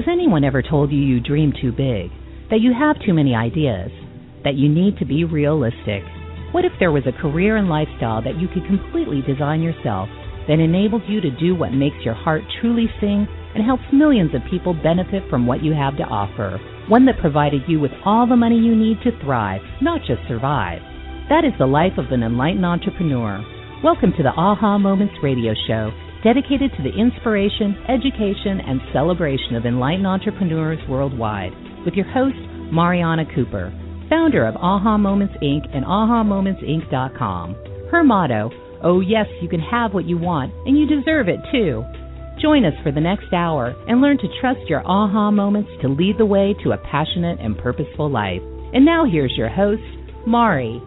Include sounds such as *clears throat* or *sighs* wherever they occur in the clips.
Has anyone ever told you you dream too big? That you have too many ideas? That you need to be realistic? What if there was a career and lifestyle that you could completely design yourself that enables you to do what makes your heart truly sing and helps millions of people benefit from what you have to offer? One that provided you with all the money you need to thrive, not just survive. That is the life of an enlightened entrepreneur. Welcome to the Aha Moments radio show, dedicated to the inspiration, education, and celebration of enlightened entrepreneurs worldwide, with your host, Mariana Cooper, founder of Aha Moments Inc. and AhaMomentsInc.com. Her motto, Oh, yes, you can have what you want, and you deserve it too. Join us for the next hour and learn to trust your aha moments to lead the way to a passionate and purposeful life. And now here's your host, Mari.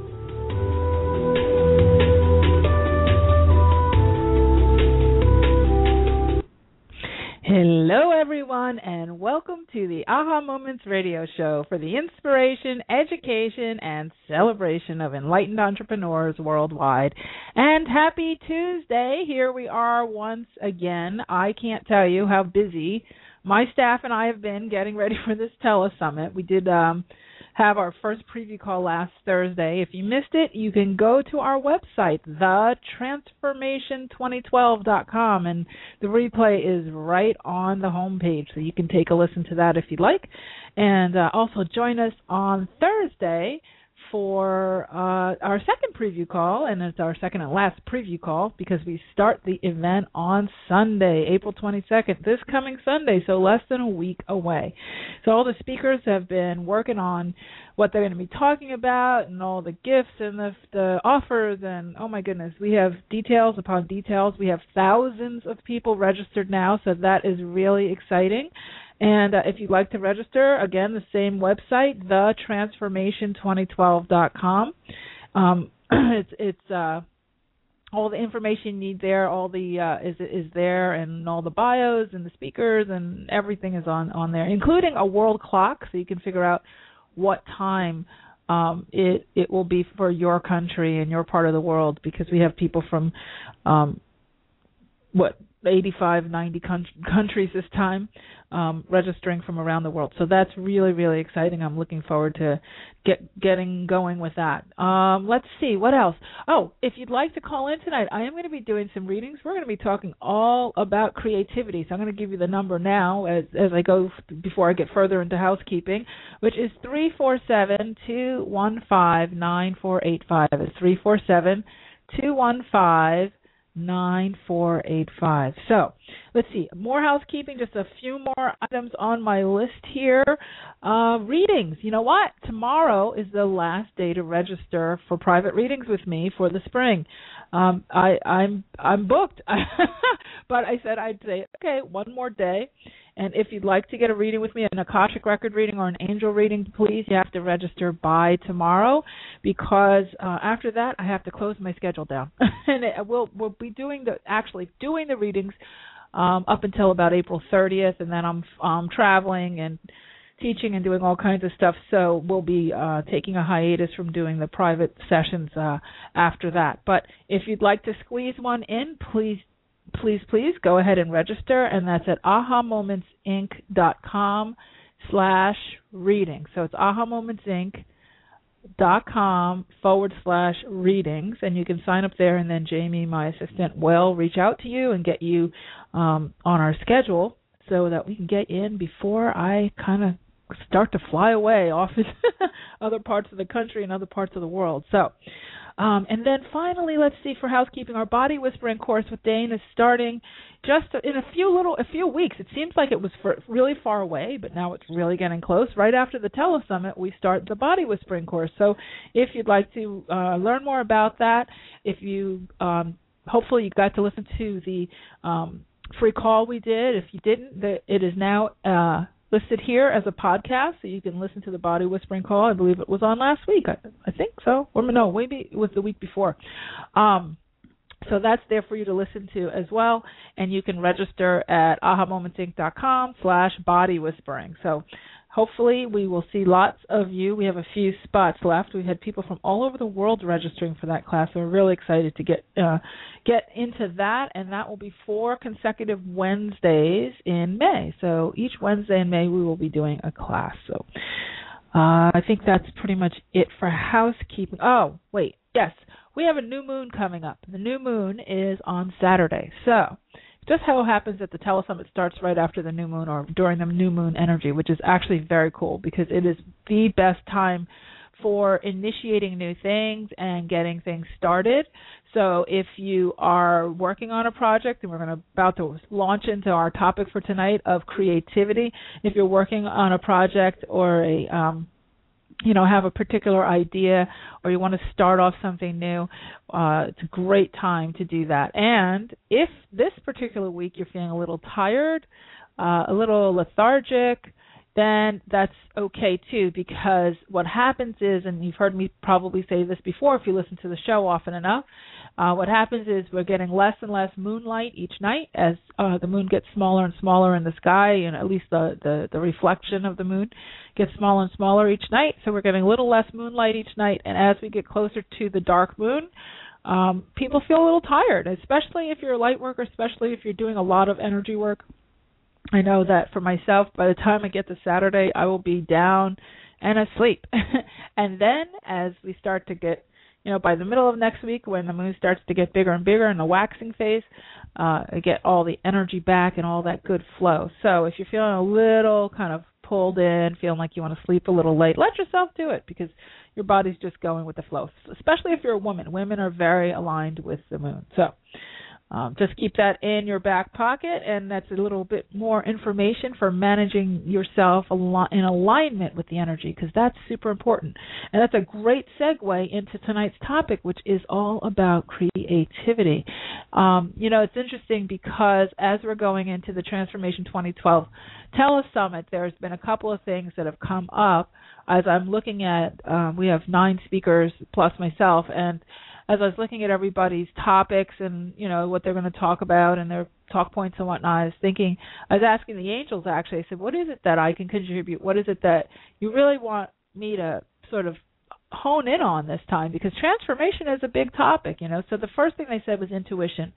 Hello, everyone, and welcome to the Aha Moments radio show for the inspiration, education, and celebration of enlightened entrepreneurs worldwide. And happy Tuesday! Here we are once again. I can't tell you how busy my staff and I have been getting ready *laughs* for this telesummit. We did um, have our first preview call last Thursday. If you missed it, you can go to our website, thetransformation2012.com, and the replay is right on the homepage, so you can take a listen to that if you'd like. And uh, also join us on Thursday for uh, our second preview call, and it's our second and last preview call because we start the event on Sunday, April 22nd, this coming Sunday, so less than a week away. So all the speakers have been working on what they're going to be talking about and all the gifts and the, the offers and oh my goodness, we have details upon details. We have thousands of people registered now, so that is really exciting. And uh, if you'd like to register, again, the same website, thetransformation2012.com. Um, *clears throat* it's it's uh, all the information you need there. All the uh, is is there, and all the bios and the speakers and everything is on on there, including a world clock, so you can figure out what time um, it it will be for your country and your part of the world because we have people from um, what 85, 90 con- *laughs* countries this time um, registering from around the world. So that's really, really exciting. I'm looking forward to get getting going with that. Um, let's see what else. Oh, if you'd like to call in tonight, I am going to be doing some readings. We're going to be talking all about creativity. So I'm going to give you the number now as as I go before I get further into housekeeping, which is three four seven two one five nine four eight five. It's three four seven two one five 9485. So, let's see. More housekeeping, just a few more items on my list here. Uh, readings. You know what? Tomorrow is the last day to register for private readings with me for the spring. Um, I, I'm I'm booked, *laughs* but I said I'd say okay, one more day. And if you'd like to get a reading with me, an Akashic record reading or an angel reading, please, you have to register by tomorrow because uh, after that I have to close my schedule down. *laughs* and it, we'll we'll be doing the actually doing the readings um, up until about April 30th, and then I'm um, traveling and teaching and doing all kinds of stuff. So we'll be uh, taking a hiatus from doing the private sessions uh, after that. But if you'd like to squeeze one in, please please, please go ahead and register, and that's at ahamomentsinc.com slash reading. So it's ahamomentsinc.com forward slash readings, and you can sign up there, and then Jamie, my assistant, will reach out to you and get you um, on our schedule so that we can get in before I kind of start to fly away off in *laughs* other parts of the country and other parts of the world. So um, and then finally, let's see for housekeeping, our body whispering course with Dain is starting just in a few little a few weeks. It seems like it was for, really far away, but now it's really getting close. Right after the telesummit, we start the body whispering course. So if you'd like to uh, learn more about that, if you um, hopefully you got to listen to the um, free call we did. If you didn't, the, it is now uh, listed here as a podcast, so you can listen to the Body Whispering Call. I believe it was on last week. I, I think so. Or no, maybe it was the week before. Um, so that's there for you to listen to as well, and you can register at ahamomentsinc.com slash body whispering. So hopefully we will see lots of you. We have a few spots left. We had people from all over the world registering for that class. So we're really excited to get uh, get into that, and that will be four consecutive Wednesdays in May. So each Wednesday in May we will be doing a class. So uh, I think that's pretty much it for housekeeping. Oh, wait, yes, we have a new moon coming up. The new moon is on Saturday. So just how it happens that the telesummit starts right after the new moon or during the new moon energy, which is actually very cool because it is the best time for initiating new things and getting things started. So if you are working on a project and we're going to about to launch into our topic for tonight of creativity, if you're working on a project or a um, you know have a particular idea or you want to start off something new uh, it's a great time to do that. And if this particular week you're feeling a little tired uh, a little lethargic then that's okay too because what happens is and you've heard me probably say this before if you listen to the show often enough uh, what happens is we're getting less and less moonlight each night as uh, the moon gets smaller and smaller in the sky, and at least the, the the reflection of the moon gets smaller and smaller each night. So we're getting a little less moonlight each night, and as we get closer to the dark moon, um, people feel a little tired, especially if you're a light worker, especially if you're doing a lot of energy work. I know that for myself, by the time I get to Saturday, I will be down and asleep. *laughs* and then as we start to get you know, by the middle of next week when the moon starts to get bigger and bigger in the waxing phase, uh, I get all the energy back and all that good flow. So if you're feeling a little kind of pulled in, feeling like you want to sleep a little late, let yourself do it because your body's just going with the flow. Especially if you're a woman. Women are very aligned with the moon. So um, just keep that in your back pocket, and that's a little bit more information for managing yourself in alignment with the energy, because that's super important. And that's a great segue into tonight's topic, which is all about creativity. Um, you know, it's interesting because as we're going into the Transformation 2012 Telesummit, there's been a couple of things that have come up as I'm looking at. Um, we have nine speakers plus myself, and as I was looking at everybody's topics and you know what they're going to talk about and their talk points and whatnot, I was thinking, I was asking the angels actually. I said, what is it that I can contribute? What is it that you really want me to sort of hone in on this time because transformation is a big topic, you know. So the first thing they said was intuition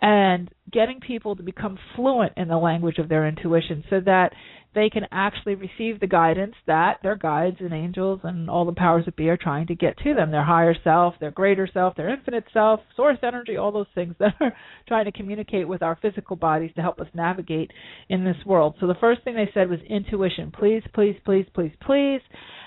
and getting people to become fluent in the language of their intuition so that they can actually receive the guidance that their guides and angels and all the powers that be are trying to get to them their higher self, their greater self, their infinite self, source energy, all those things *laughs* that are trying to communicate with our physical bodies to help us navigate in this world. So the first thing they said was intuition. Please, please, please, please, please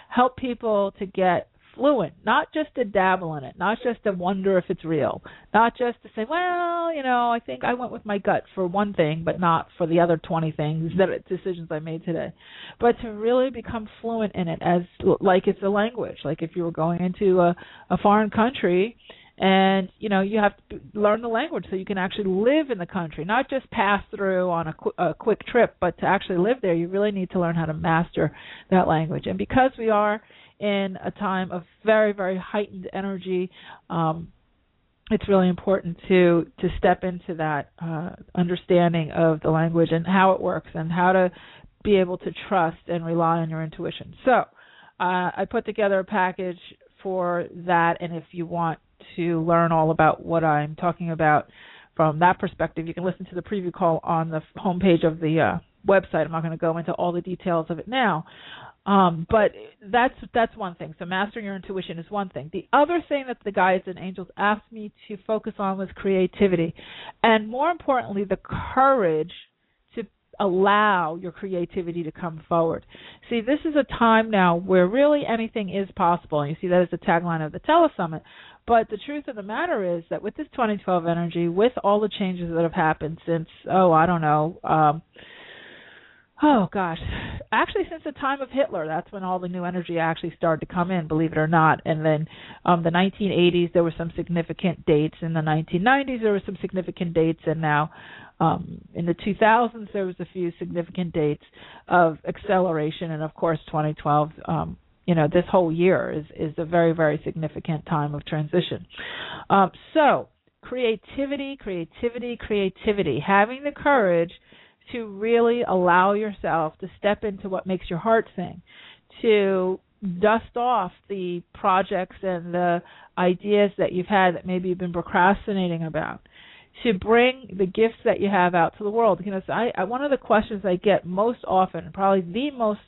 help people to get fluent, not just to dabble in it, not just to wonder if it's real, not just to say, well, you know, I think I went with my gut for one thing, but not for the other 20 things that decisions I made today, but to really become fluent in it as like it's a language, like if you were going into a, a foreign country and you know you have to learn the language so you can actually live in the country not just pass through on a, qu- a quick trip but to actually live there you really need to learn how to master that language. And because we are in a time of very very heightened energy um, it's really important to to step into that uh, understanding of the language and how it works and how to be able to trust and rely on your intuition. So, uh, I put together a package for that, and if you want to learn all about what I'm talking about from that perspective, you can listen to the preview call on the homepage of the uh, website. I'm not going to go into all the details of it now. Um, but that's that's one thing. So mastering your intuition is one thing. The other thing that the guides and angels asked me to focus on was creativity, and more importantly, the courage to allow your creativity to come forward. See, this is a time now where really anything is possible, and you see that as the tagline of the Telesummit. But the truth of the matter is that with this 2012 energy, with all the changes that have happened since, oh, I don't know. Um, oh gosh. Actually since the time of hitler that's when all the new energy actually started to come in believe it or not. And then um the 1980s there were some significant dates. In the 1990s there were some significant dates. And now um in the 2000s there was a few significant dates of acceleration. And of course 2012 um you know this whole year is is a very very significant time of transition. Um so creativity creativity creativity. Having the courage to really allow yourself to step into what makes your heart sing, to dust off the projects and the ideas that you've had that maybe you've been procrastinating about to bring the gifts that you have out to the world. You know so I, I one of the questions i get most often probably the most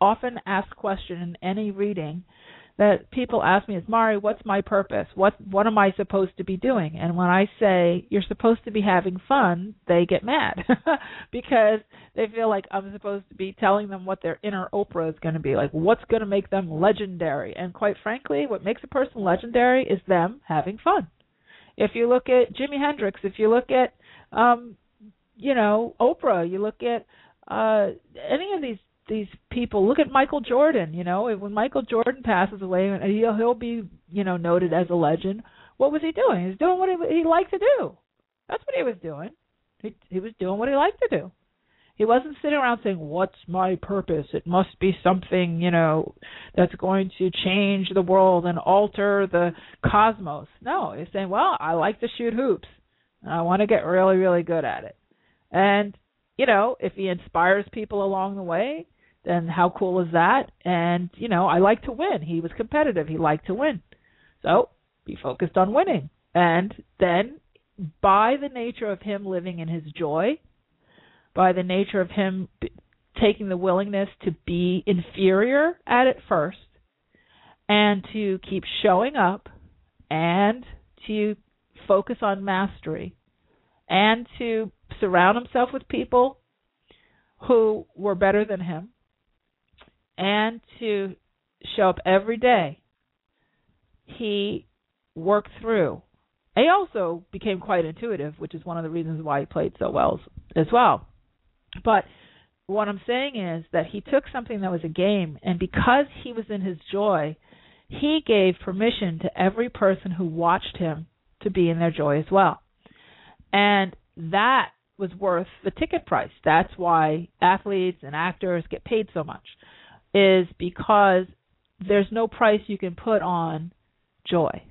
often asked question in any reading that people ask me is Mari, what's my purpose? What what am I supposed to be doing? And when I say you're supposed to be having fun, they get mad *laughs* because they feel like I'm supposed to be telling them what their inner Oprah is going to be like, what's going to make them legendary. And quite frankly, what makes a person legendary is them having fun. If you look at Jimi Hendrix, if you look at um you know, Oprah, you look at uh any of these these people. Look at Michael Jordan. You know, when Michael Jordan passes away, he'll he'll be you know noted as a legend. What was he doing? He's doing what he, he liked to do. That's what he was doing. He he was doing what he liked to do. He wasn't sitting around saying, "What's my purpose? It must be something, you know, that's going to change the world and alter the cosmos." No, he's saying, "Well, I like to shoot hoops. And I want to get really, really good at it." And you know, if he inspires people along the way, then how cool is that? And, you know, I like to win. He was competitive. He liked to win. So be focused on winning. And then, by the nature of him living in his joy, by the nature of him taking the willingness to be inferior at it first, and to keep showing up, and to focus on mastery, and to surround himself with people who were better than him, and to show up every day. He worked through. He also became quite intuitive, which is one of the reasons why he played so well as well. But what I'm saying is that he took something that was a game, and because he was in his joy, he gave permission to every person who watched him to be in their joy as well. And that was worth the ticket price. That's why athletes and actors get paid so much is because there's no price you can put on joy.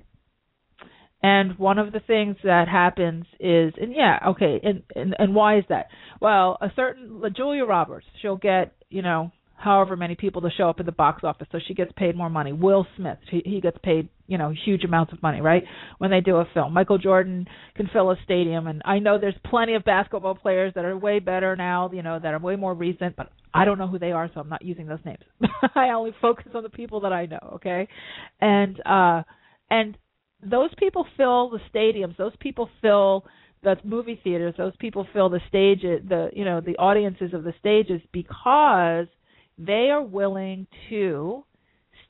And one of the things that happens is, and yeah, okay, and and, and why is that? Well, a certain Julia Roberts, she'll get, you know, however many people to show up at the box office, so she gets paid more money. Will Smith, he, he gets paid, you know, huge amounts of money, right? When they do a film, Michael Jordan can fill a stadium, and I know there's plenty of basketball players that are way better now, you know, that are way more recent, but I don't know who they are, so I'm not using those names. *laughs* I only focus on the people that I know, okay? And uh and those people fill the stadiums. Those people fill the movie theaters. Those people fill the stages, the you know the audiences of the stages because they are willing to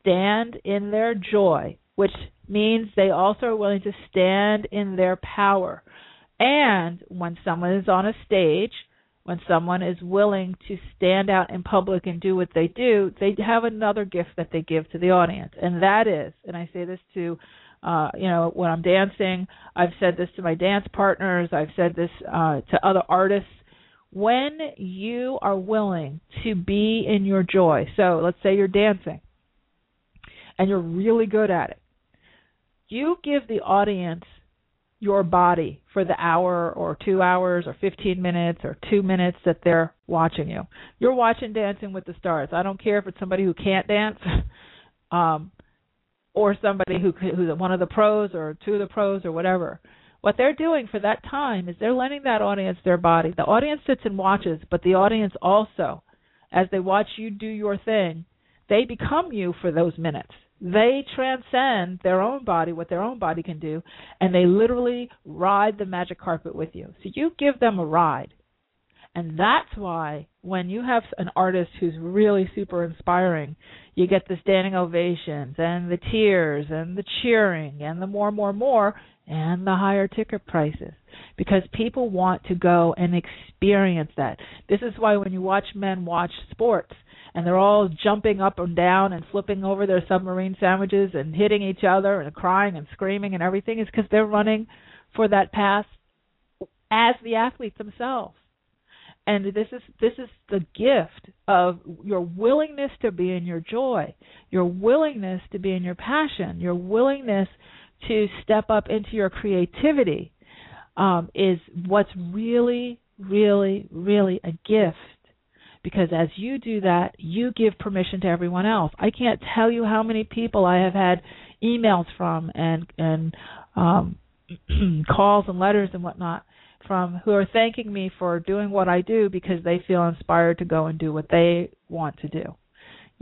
stand in their joy, which means they also are willing to stand in their power. And when someone is on a stage, when someone is willing to stand out in public and do what they do, they have another gift that they give to the audience. And that is, and I say this to uh, you know, when I'm dancing, I've said this to my dance partners, I've said this uh, to other artists when you are willing to be in your joy, so let's say you're dancing and you're really good at it, you give the audience your body for the hour or two hours or 15 minutes or two minutes that they're watching you. You're watching Dancing with the Stars. I don't care if it's somebody who can't dance. *laughs* um, or somebody who who's one of the pros or two of the pros or whatever what they're doing for that time is they're lending that audience their body. The audience sits and watches, but the audience also, as they watch you do your thing, they become you for those minutes. They transcend their own body, what their own body can do, and they literally ride the magic carpet with you. So you give them a ride. And that's why when you have an artist who's really super inspiring, you get the standing ovations and the tears and the cheering and the more, more, more and the higher ticket prices because people want to go and experience that. This is why when you watch men watch sports and they're all jumping up and down and flipping over their submarine sandwiches and hitting each other and crying and screaming and everything is because they're running for that pass as the athletes themselves. And this is this is the gift of your willingness to be in your joy, your willingness to be in your passion, your willingness to step up into your creativity um, is what's really, really, really a gift because as you do that, you give permission to everyone else. I can't tell you how many people I have had emails from and and um, *clears throat* calls and letters and whatnot from who are thanking me for doing what I do because they feel inspired to go and do what they want to do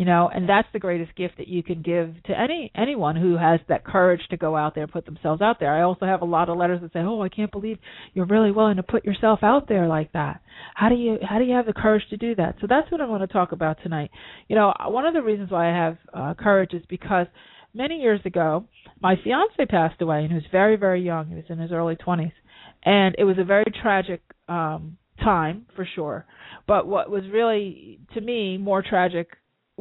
you know and that's the greatest gift that you can give to any anyone who has that courage to go out there and put themselves out there. I also have a lot of letters that say oh i can't believe you're really willing to put yourself out there like that. How do you how do you have the courage to do that? So that's what i want to talk about tonight. You know one of the reasons why i have uh, courage is because many years ago my fiance passed away and he was very very young. He was in his early 20s and it was a very tragic um time for sure. But what was really to me more tragic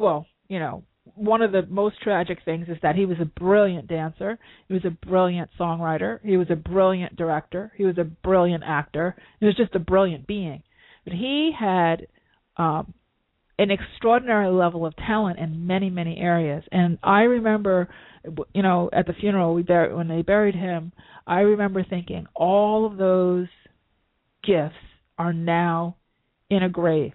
well, you know, one of the most tragic things is that he was a brilliant dancer, he was a brilliant songwriter, he was a brilliant director, he was a brilliant actor, he was just a brilliant being. But he had um an extraordinary level of talent in many many areas. And i remember you know at the funeral we buried when they buried him i remember thinking all of those gifts are now in a grave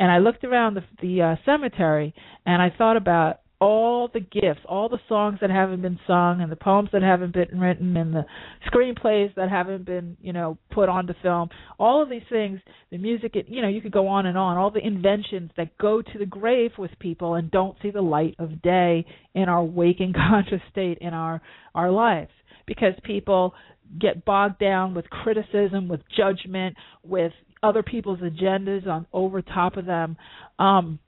and I looked around the, the uh, cemetery and I thought about all the gifts, all the songs that haven't been sung, and the poems that haven't been written, and the screenplays that haven't been, you know, put onto film. All of these things, the music, it, you know, you could go on and on. All the inventions that go to the grave with people and don't see the light of day in our waking *laughs* conscious state in our our lives, because people get bogged down with criticism, with judgment, with other people's agendas on over top of them. Um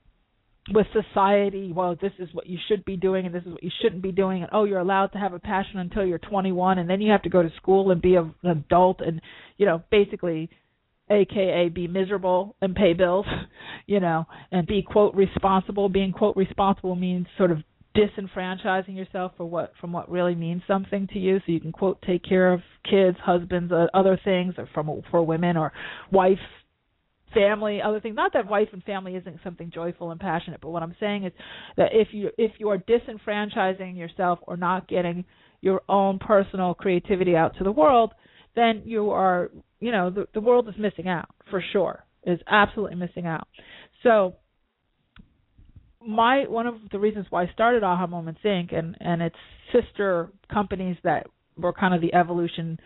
with society well this is what you should be doing and this is what you shouldn't be doing. And oh you're allowed to have a passion until you're 21 and then you have to go to school and be a, an adult and you know basically aka be miserable and pay bills *laughs* you know and be quote responsible. Being quote responsible means sort of disenfranchising yourself for what from what really means something to you. So you can quote take care of kids husbands uh, other things or from for women or wife family other things. Not that wife and family isn't something joyful and passionate but what i'm saying is that if you if you are disenfranchising yourself or not getting your own personal creativity out to the world then you are you know the the world is missing out for sure. Is absolutely missing out. So my one of the reasons why I started Aha Moments Inc. and and its sister companies that were kind of the evolution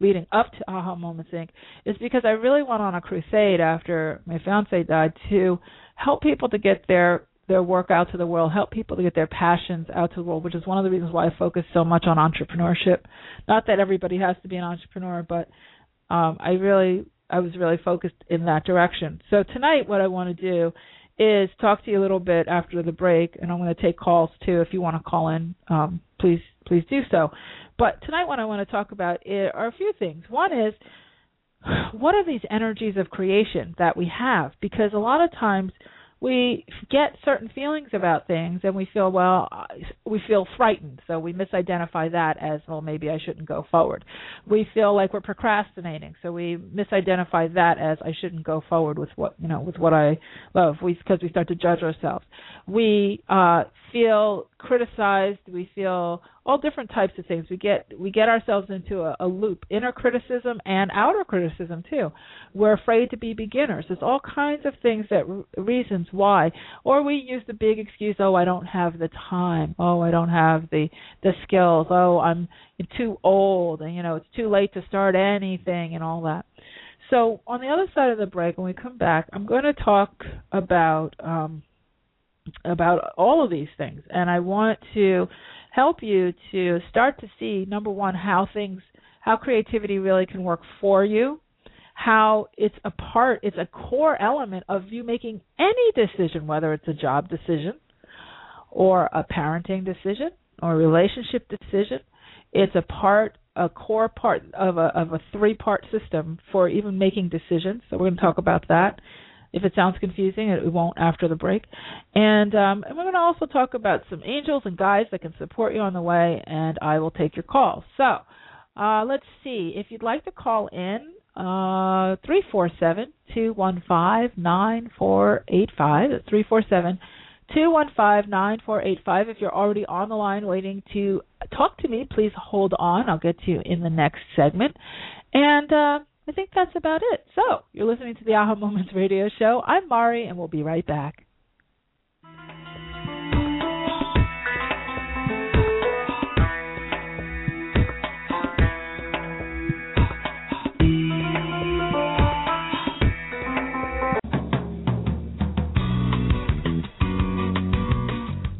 leading up to Aha Moments Inc. is because I really went on a crusade after my fiance died to help people to get their their work out to the world, help people to get their passions out to the world, which is one of the reasons why I focus so much on entrepreneurship. Not that everybody has to be an entrepreneur, but um, I really I was really focused in that direction. So tonight, what I want to do is talk to you a little bit after the break, and I'm going to take calls too. If you want to call in, um, please please do so. But tonight, what I want to talk about are a few things. One is *sighs* what are these energies of creation that we have? Because a lot of times we get certain feelings about things and we feel well we feel frightened. So we misidentify that as well maybe i shouldn't go forward. We feel like we're procrastinating. So we misidentify that as i shouldn't go forward with what you know with what i love. We because we start to judge ourselves. We uh feel criticized. We feel all different types of things. We get we get ourselves into a, a loop inner criticism and outer criticism too. We're afraid to be beginners. There's all kinds of things that reasons why. Or we use the big excuse oh i don't have the time. Oh i don't have the the skills. Oh i'm too old and you know it's too late to start anything and all that. So on the other side of the break when we come back i'm going to talk about um about all of these things. And I want to help you to start to see number 1 how things how creativity really can work for you how it's a part it's a core element of you making any decision whether it's a job decision or a parenting decision or a relationship decision. It's a part a core part of a of a three part system for even making decisions. So we're going to talk about that if it sounds confusing, it won't after the break. And um, and we're going to also talk about some angels and guides that can support you on the way, and I will take your calls. So uh, let's see. If you'd like to call in, uh, three four seven two one five nine four eight five. That's three four seven two one five nine four eight five. If you're already on the line waiting to talk to me, please hold on. I'll get to you in the next segment. And uh, I think that's about it. So, you're listening to the Aha Moments radio show. I'm Mari, and we'll be right back.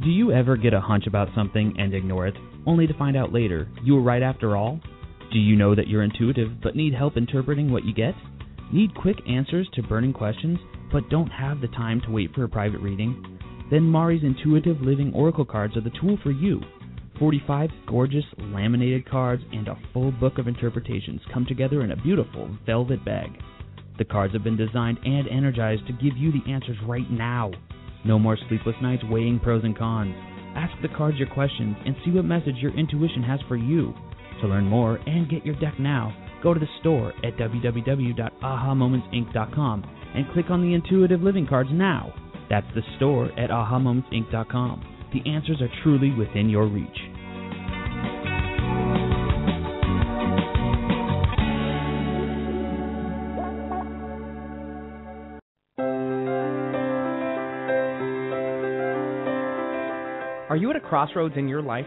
Do you ever get a hunch about something and ignore it, only to find out later you were right after all? Do you know that you're intuitive but need help interpreting what you get? Need quick answers to burning questions but don't have the time to wait for a private reading? Then Mari's Intuitive Living Oracle cards are the tool for you. 45 gorgeous laminated cards and a full book of interpretations come together in a beautiful velvet bag. The cards have been designed and energized to give you the answers right now. No more sleepless nights weighing pros and cons. Ask the cards your questions and see what message your intuition has for you. To learn more and get your deck now, go to the store at www.ahamomentsinc.com and click on the Intuitive Living cards now. That's the store at ahamomentsinc.com. The answers are truly within your reach. Are you at a crossroads in your life?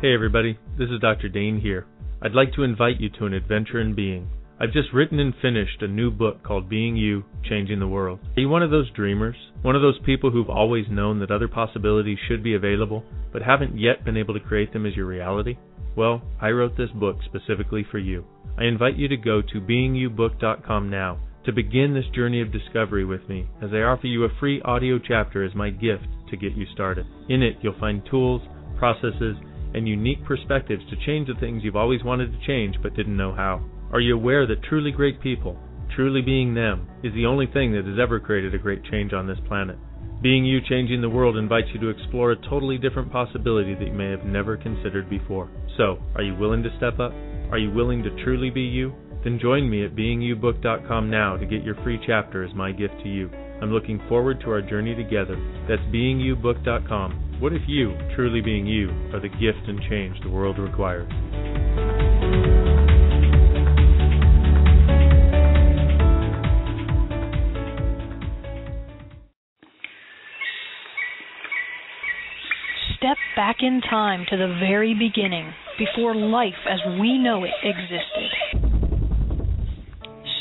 Hey everybody, this is Dr. Dain here. I'd like to invite you to an adventure in being. I've just written and finished a new book called Being You, Changing the World. Are you one of those dreamers? One of those people who've always known that other possibilities should be available, but haven't yet been able to create them as your reality? Well, I wrote this book specifically for you. I invite you to go to beingyoubook.com now to begin this journey of discovery with me as I offer you a free audio chapter as my gift to get you started. In it, you'll find tools, processes, and unique perspectives to change the things you've always wanted to change but didn't know how? Are you aware that truly great people, truly being them, is the only thing that has ever created a great change on this planet? Being you changing the world invites you to explore a totally different possibility that you may have never considered before. So, are you willing to step up? Are you willing to truly be you? Then join me at beingyoubook.com now to get your free chapter as my gift to you. I'm looking forward to our journey together. That's beingyoubook.com what if you, truly being you, are the gift and change the world requires? Step back in time to the very beginning, before life as we know it existed.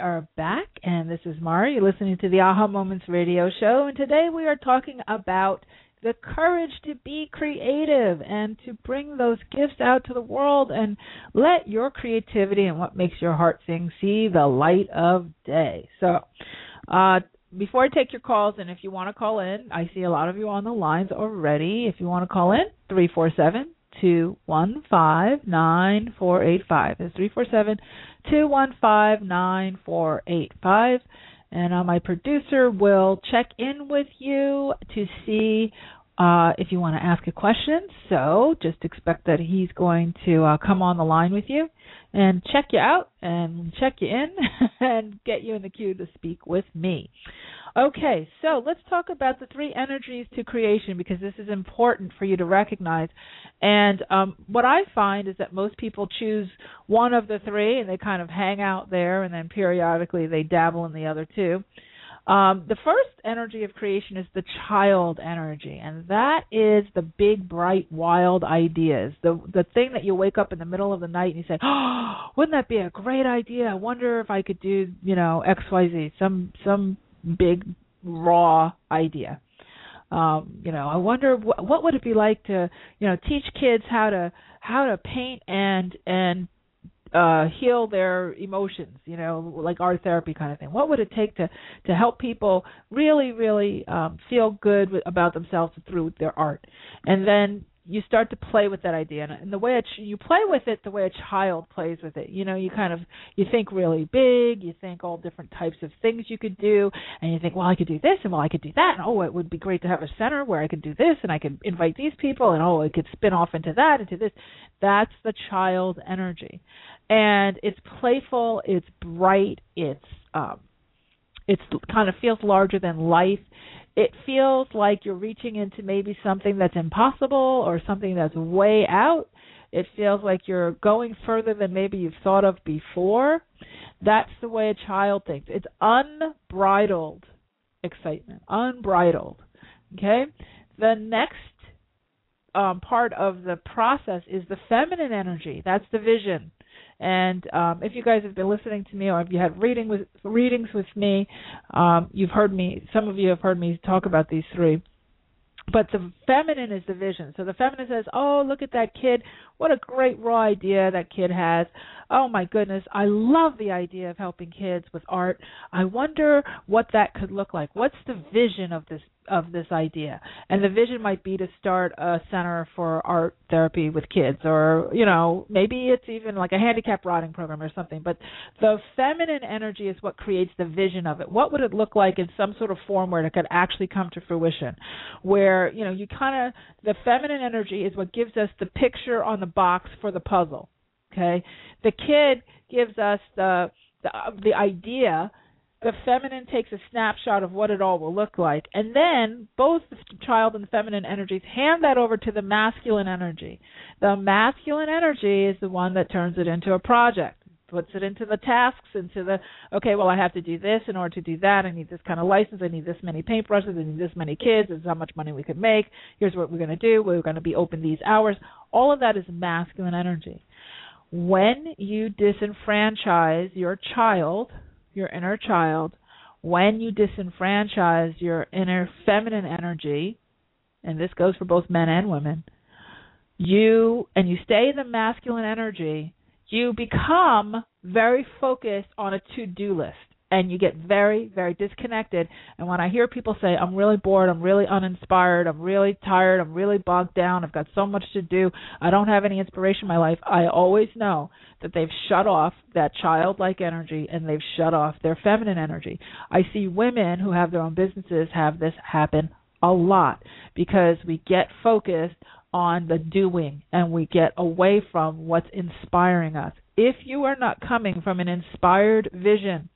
are back, and this is Mari. You're listening to the Aha Moments radio show, and today we are talking about the courage to be creative and to bring those gifts out to the world and let your creativity and what makes your heart sing see the light of day. So, uh, before I take your calls, and if you want to call in, I see a lot of you on the lines already. If you want to call in, three four seven two one five nine four eight five. It's three four seven two one five nine four eight five. And uh, my producer will check in with you to see uh, if you want to ask a question. So just expect that he's going to uh, come on the line with you and check you out and check you in *laughs* and get you in the queue to speak with me. Okay, so let's talk about the three energies to creation because this is important for you to recognize. And um, what I find is that most people choose one of the three and they kind of hang out there, and then periodically they dabble in the other two. Um, the first energy of creation is the child energy, and that is the big, bright, wild ideas. The the thing that you wake up in the middle of the night and you say, *gasps* "Oh, wouldn't that be a great idea? I wonder if I could do, you know, X, Y, Z." Some some big raw idea. Um, you know, I wonder wh- what would it be like to, you know, teach kids how to how to paint and and uh heal their emotions you know like art therapy kind of thing. What would it take to to help people really really um feel good about themselves through their art? And then you start to play with that idea. And the way it, you play with it the way a child plays with it. You know you kind of you think really big you think all different types of things you could do and you think well i could do this and well i could do that and oh it would be great to have a center where i could do this and i could invite these people and oh it could spin off into that into this. That's the child energy. And it's playful it's bright it's um it's kind of feels larger than life it feels like you're reaching into maybe something that's impossible or something that's way out. It feels like you're going further than maybe you've thought of before. That's the way a child thinks. It's unbridled excitement, unbridled. Okay? The next um, part of the process is the feminine energy. That's the vision. And um, if you guys have been listening to me, or if you had reading with readings with me, um, you've heard me. Some of you have heard me talk about these three. But the feminine is the vision. So the feminine says, "Oh, look at that kid! What a great raw idea that kid has! Oh my goodness, I love the idea of helping kids with art. I wonder what that could look like. What's the vision of this of this idea. And the vision might be to start a center for art therapy with kids or, you know, maybe it's even like a handicap riding program or something. But the feminine energy is what creates the vision of it. What would it look like in some sort of form where it could actually come to fruition? Where, you know, you kind of the feminine energy is what gives us the picture on the box for the puzzle. Okay? The kid gives us the the, the idea the feminine takes a snapshot of what it all will look like, and then both the child and the feminine energies hand that over to the masculine energy. The masculine energy is the one that turns it into a project, puts it into the tasks, into the okay, well I have to do this in order to do that. I need this kind of license. I need this many paintbrushes. I need this many kids. This is how much money we could make. Here's what we're going to do. We're going to be open these hours. All of that is masculine energy. When you disenfranchise your child your inner child, when you disenfranchise your inner feminine energy, and this goes for both men and women, you and you stay the masculine energy, you become very focused on a to-do list and you get very very disconnected. And when i hear people say i'm really bored i'm really uninspired i'm really tired i'm really bogged down i've got so much to do i don't have any inspiration in my life i always know that they've shut off that childlike energy and they've shut off their feminine energy. I see women who have their own businesses have this happen a lot because we get focused on the doing and we get away from what's inspiring us. If you are not coming from an inspired vision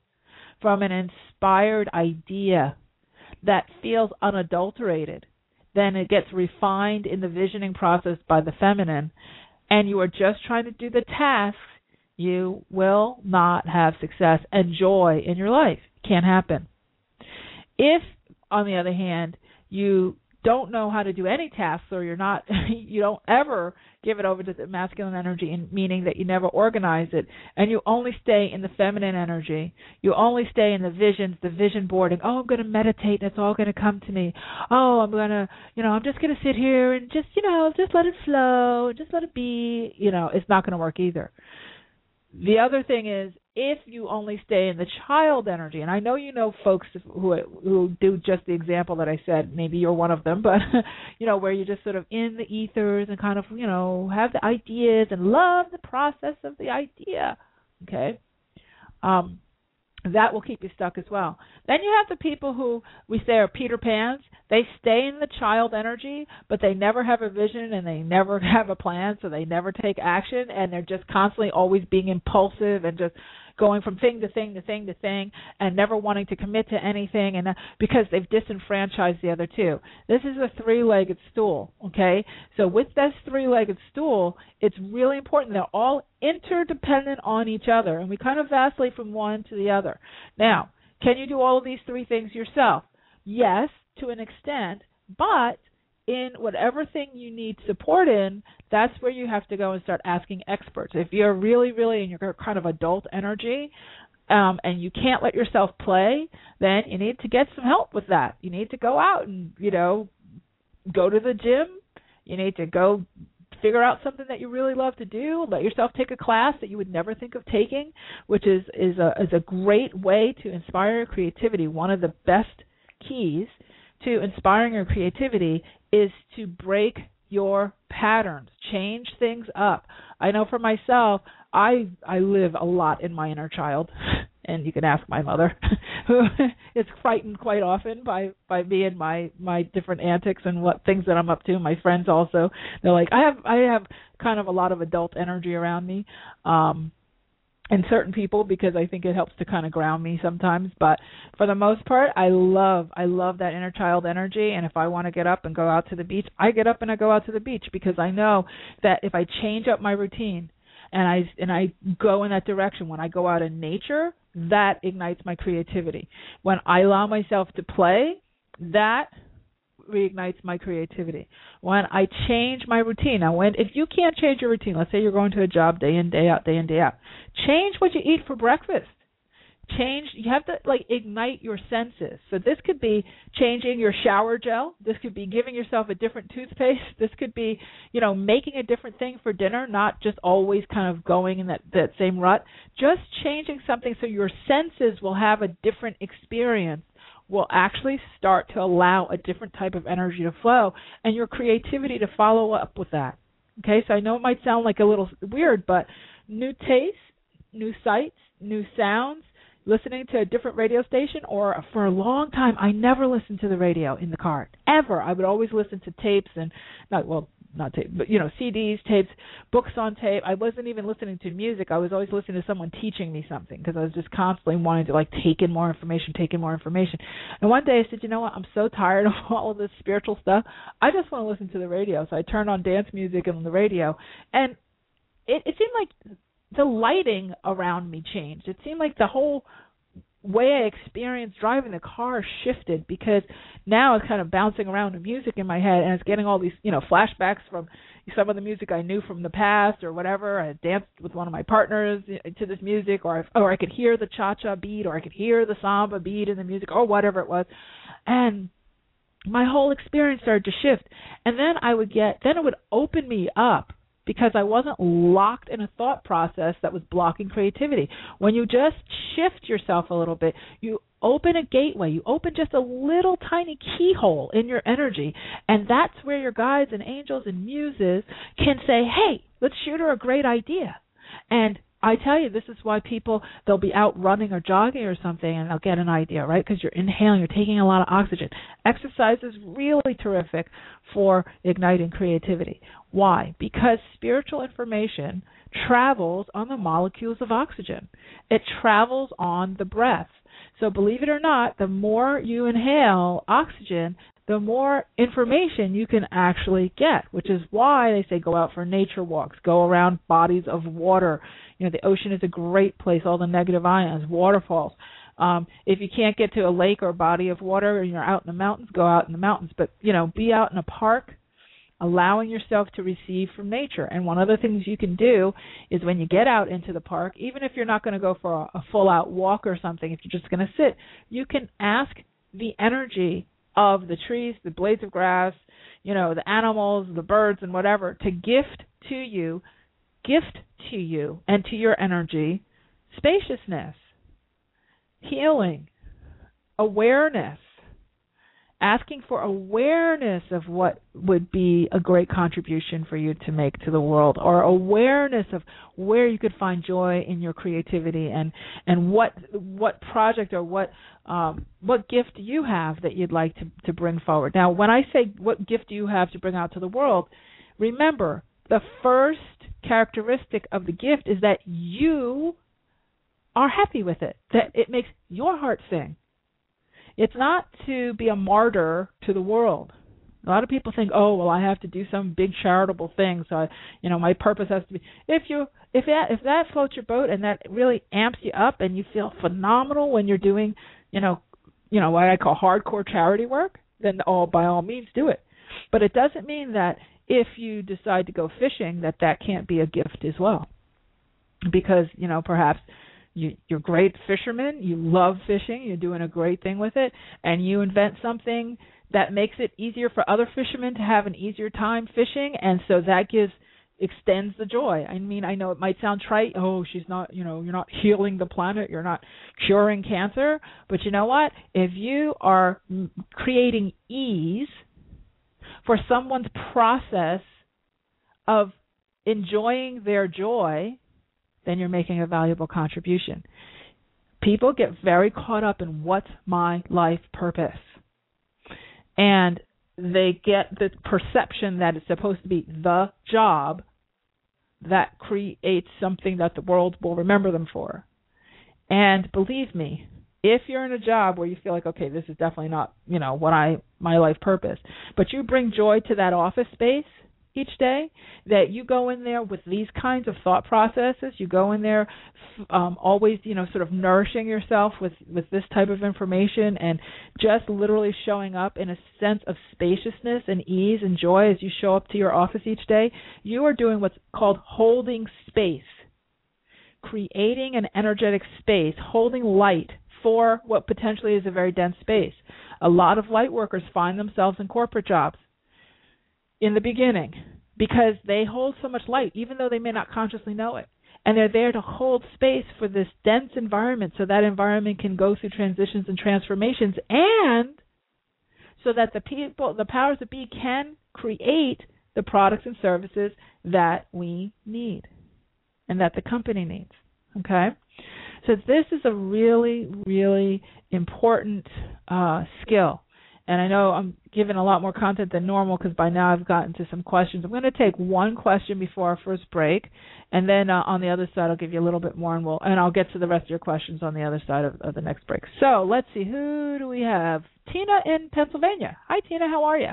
from an inspired idea that feels unadulterated, then it gets refined in the visioning process by the feminine, and you are just trying to do the tasks, you will not have success and joy in your life. Can't happen. If, on the other hand, you don't know how to do any tasks or you're not *laughs* you don't ever give it over to the masculine energy in meaning that you never organize it. And you only stay in the feminine energy. You only stay in the visions the vision boarding. Oh i'm going to meditate and it's all going to come to me. Oh i'm going to you know i'm just going to sit here and just you know just let it flow just let it be. You know it's not going to work either. The other thing is if you only stay in the child energy, and I know you know folks who who do just the example that I said, maybe you're one of them, *laughs* but you know where you're just sort of in the ethers and kind of you know have the ideas and love the process of the idea. Okay, um, that will keep you stuck as well. Then you have the people who we say are Peter Pans. They stay in the child energy, but they never have a vision and they never *laughs* have a plan, so they never take action and they're just constantly always being impulsive and just going from thing to thing to thing to thing and never wanting to commit to anything and uh, because they've disenfranchised the other two. This is a three-legged stool, okay? So with this three-legged stool, it's really important they're all interdependent on each other and we kind of vacillate from one to the other. Now, can you do all of these three things yourself? Yes, to an extent, but in whatever thing you need support in, that's where you have to go and start asking experts. If you're really, really in your kind of adult energy, um, and you can't let yourself play, then you need to get some help with that. You need to go out and you know go to the gym. You need to go figure out something that you really love to do. Let yourself take a class that you would never think of taking, which is is a is a great way to inspire your creativity. One of the best keys to inspiring your creativity is to break your patterns, change things up. I know for myself, I I live a lot in my inner child, *laughs* and you can ask my mother, *laughs* who is frightened quite often by by me and my my different antics and what things that I'm up to. My friends also, they're like, I have I have kind of a lot of adult energy around me. Um and certain people because I think it helps to kind of ground me sometimes. But for the most part, I love I love that inner child energy. And if I want to get up and go out to the beach, I get up and I go out to the beach because I know that if I change up my routine and I and I go in that direction when I go out in nature, that ignites my creativity. When I allow myself to play, that reignites my creativity. When I change my routine. Now, when if you can't change your routine, let's say you're going to a job day in day out, day in day out, change what you eat for breakfast. Change. You have to like ignite your senses. So this could be changing your shower gel. This could be giving yourself a different toothpaste. This could be, you know, making a different thing for dinner, not just always kind of going in that that same rut. Just changing something so your senses will have a different experience will actually start to allow a different type of energy to flow and your creativity to follow up with that. Okay, so I know it might sound like a little weird, but new tastes, new sights, new sounds, listening to a different radio station, or for a long time, I never listened to the radio in the car ever. I would always listen to tapes and not well, not tape, but you know, CDs, tapes, books on tape. I wasn't even listening to music. I was always listening to someone teaching me something because I was just constantly wanting to like take in more information, take in more information. And one day I said, you know what? I'm so tired of *laughs* all of this spiritual stuff. I just want to listen to the radio. So I turned on dance music and the radio, and it, it seemed like the lighting around me changed. It seemed like the whole way I experienced driving the car shifted because now it's kind of bouncing around the music in my head and it's getting all these, you know, flashbacks from some of the music I knew from the past or whatever. I danced with one of my partners to this music or I, or I could hear the cha-cha beat or I could hear the samba beat in the music or whatever it was. And my whole experience started to shift. And then I would get then it would open me up because I wasn't locked in a thought process that was blocking creativity. When you just shift yourself a little bit, you open a gateway, you open just a little tiny keyhole in your energy, and that's where your guides and angels and muses can say, "Hey, let's shoot her a great idea." And I tell you, this is why people they'll be out running or jogging or something, and they'll get an idea, right? Because you're inhaling, you're taking a lot of oxygen. Exercise is really terrific for igniting creativity. Why? Because spiritual information travels on the molecules of oxygen. It travels on the breath. So believe it or not, the more you inhale oxygen, the more information you can actually get, which is why they say go out for nature walks, go around bodies of water. You know, the ocean is a great place, all the negative ions, waterfalls. Um, if you can't get to a lake or a body of water and you're out in the mountains, go out in the mountains. But you know, be out in a park, allowing yourself to receive from nature. And one of the things you can do is when you get out into the park, even if you're not going to go for a, a full out walk or something, if you're just going to sit, you can ask the energy of the trees, the blades of grass, you know, the animals, the birds, and whatever to gift to you, gift to you and to your energy spaciousness, healing, awareness, asking for awareness of what would be a great contribution for you to make to the world or awareness of where you could find joy in your creativity and and what what project or what um, what gift you have that you'd like to to bring forward. Now when i say what gift do you have to bring out to the world remember the first characteristic of the gift is that you are happy with it that it makes your heart sing it's not to be a martyr to the world. A lot of people think, "Oh, well, I have to do some big charitable thing, so I, you know, my purpose has to be." If you if that if that floats your boat and that really amps you up and you feel phenomenal when you're doing, you know, you know what I call hardcore charity work, then all by all means do it. But it doesn't mean that if you decide to go fishing that that can't be a gift as well. Because, you know, perhaps you you're great fishermen, you love fishing, you're doing a great thing with it, and you invent something that makes it easier for other fishermen to have an easier time fishing, and so that gives extends the joy. I mean, I know it might sound trite. Oh, she's not, you know, you're not healing the planet, you're not curing cancer, but you know what? If you are creating ease for someone's process of enjoying their joy, then you're making a valuable contribution. People get very caught up in what's my life purpose. And they get the perception that it's supposed to be the job that creates something that the world will remember them for. And believe me, if you're in a job where you feel like okay, this is definitely not, you know, what I my life purpose, but you bring joy to that office space, each day that you go in there with these kinds of thought processes. You go in there um, always you know sort of nourishing yourself with with this type of information and just literally showing up in a sense of spaciousness and ease and joy as you show up to your office each day. You are doing what's called holding space creating an energetic space holding light for what potentially is a very dense space. A lot of light workers find themselves in corporate jobs in the beginning because they hold so much light, even though they may not consciously know it. And they're there to hold space for this dense environment so that environment can go through transitions and transformations and so that the people, the powers that be, can create the products and services that we need and that the company needs. Okay? So this is a really, really important uh, skill and I know I'm giving a lot more content than normal because by now I've gotten to some questions. I'm going to take one question before our first break, and then uh, on the other side I'll give you a little bit more, and we'll and I'll get to the rest of your questions on the other side of, of the next break. So let's see, who do we have? Tina in Pennsylvania. Hi, Tina. How are you?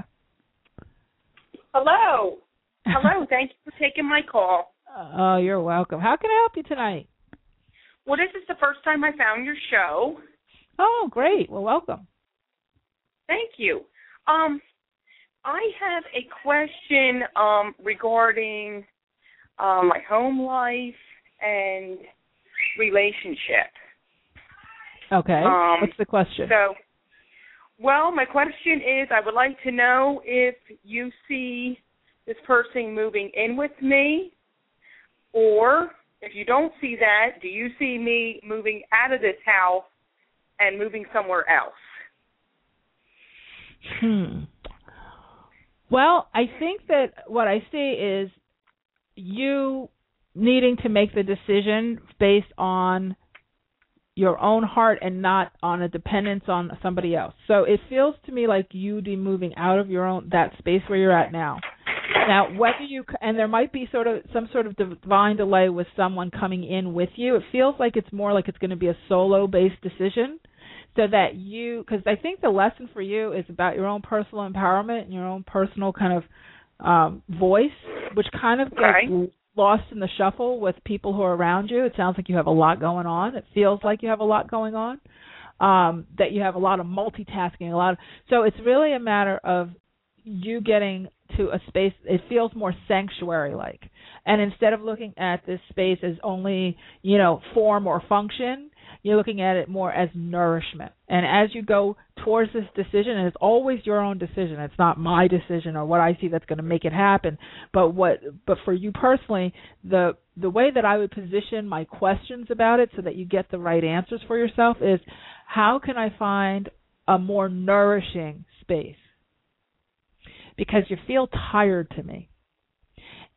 Hello. *laughs* Hello. Thank you for taking my call. Oh, you're welcome. How can I help you tonight? Well, this is the first time I found your show. Oh, great. Well, welcome. Thank you. Um, I have a question um, regarding uh, my home life and relationship. Okay. Um, What's the question? So, well, my question is I would like to know if you see this person moving in with me, or if you don't see that, do you see me moving out of this house and moving somewhere else? Hmm. Well, I think that what I see is you needing to make the decision based on your own heart and not on a dependence on somebody else. So it feels to me like you'd be moving out of your own that space where you're at now. Now, whether you and there might be sort of some sort of divine delay with someone coming in with you. It feels like it's more like it's going to be a solo based decision so that you because i think the lesson for you is about your own personal empowerment and your own personal kind of um voice which kind of gets right. lost in the shuffle with people who are around you. It sounds like you have a lot going on. It feels like you have a lot going on um that you have a lot of multitasking a lot of so it's really a matter of you getting to a space it feels more sanctuary like and instead of looking at this space as only you know form or function you're looking at it more as nourishment. And as you go towards this decision and it's always your own decision it's not my decision or what i see that's going to make it happen but what but for you personally the the way that i would position my questions about it so that you get the right answers for yourself is how can i find a more nourishing space? Because you feel tired to me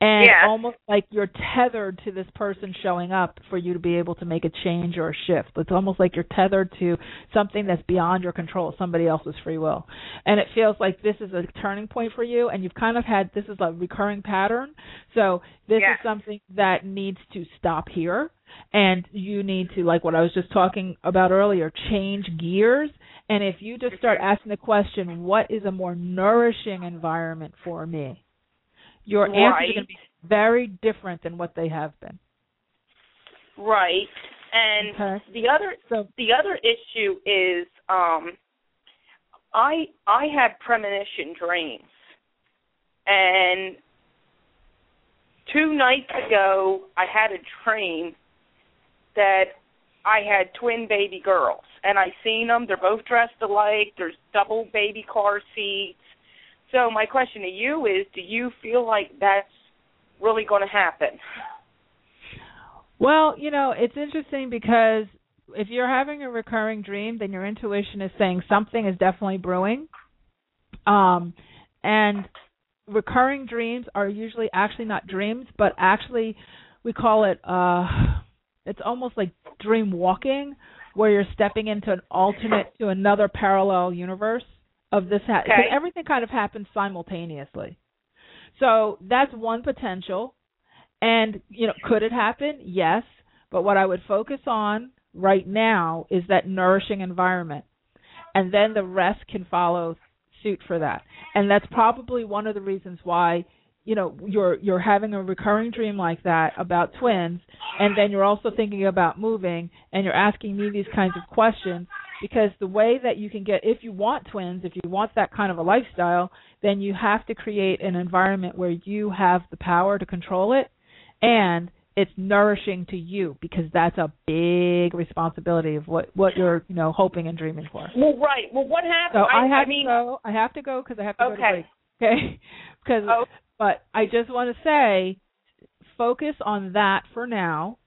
and Yes. almost like you're tethered to this person showing up for you to be able to make a change or a shift. It's almost like you're tethered to something that's beyond your control, somebody else's free will. And it feels like this is a turning point for you and you've kind of had this is a recurring pattern. So this Yes. is something that needs to stop here and you need to like what I was just talking about earlier, change gears and if you just start asking the question, what is a more nourishing environment for me? Your answers are going to be very different than what they have been. Right. And Okay. the other So the other issue is um I I had premonition dreams. And two nights ago I had a dream that I had twin baby girls and I seen them they're both dressed alike there's double baby car seats so my question to you is do you feel like that's really going to happen Well, you know, it's interesting because if you're having a recurring dream, then your intuition is saying something is definitely brewing. Um, and recurring dreams are usually actually not dreams, but actually we call it uh it's almost like dream walking where you're stepping into an alternate to another parallel universe of this ha- Okay. everything kind of happens simultaneously. So that's one potential. And you know, could it happen? Yes. But what I would focus on right now is that nourishing environment, and then the rest can follow suit for that. And that's probably one of the reasons why you know you're you're having a recurring dream like that about twins, and then you're also thinking about moving, and you're asking me these kinds of questions because the way that you can get if you want twins if you want that kind of a lifestyle then you have to create an environment where you have the power to control it and it's nourishing to you because that's a big responsibility of what what you're you know hoping and dreaming for well right well what happened so i, have mean to go i have to go because i have to go to Okay. break okay *laughs* because Oh. but i just want to say focus on that for now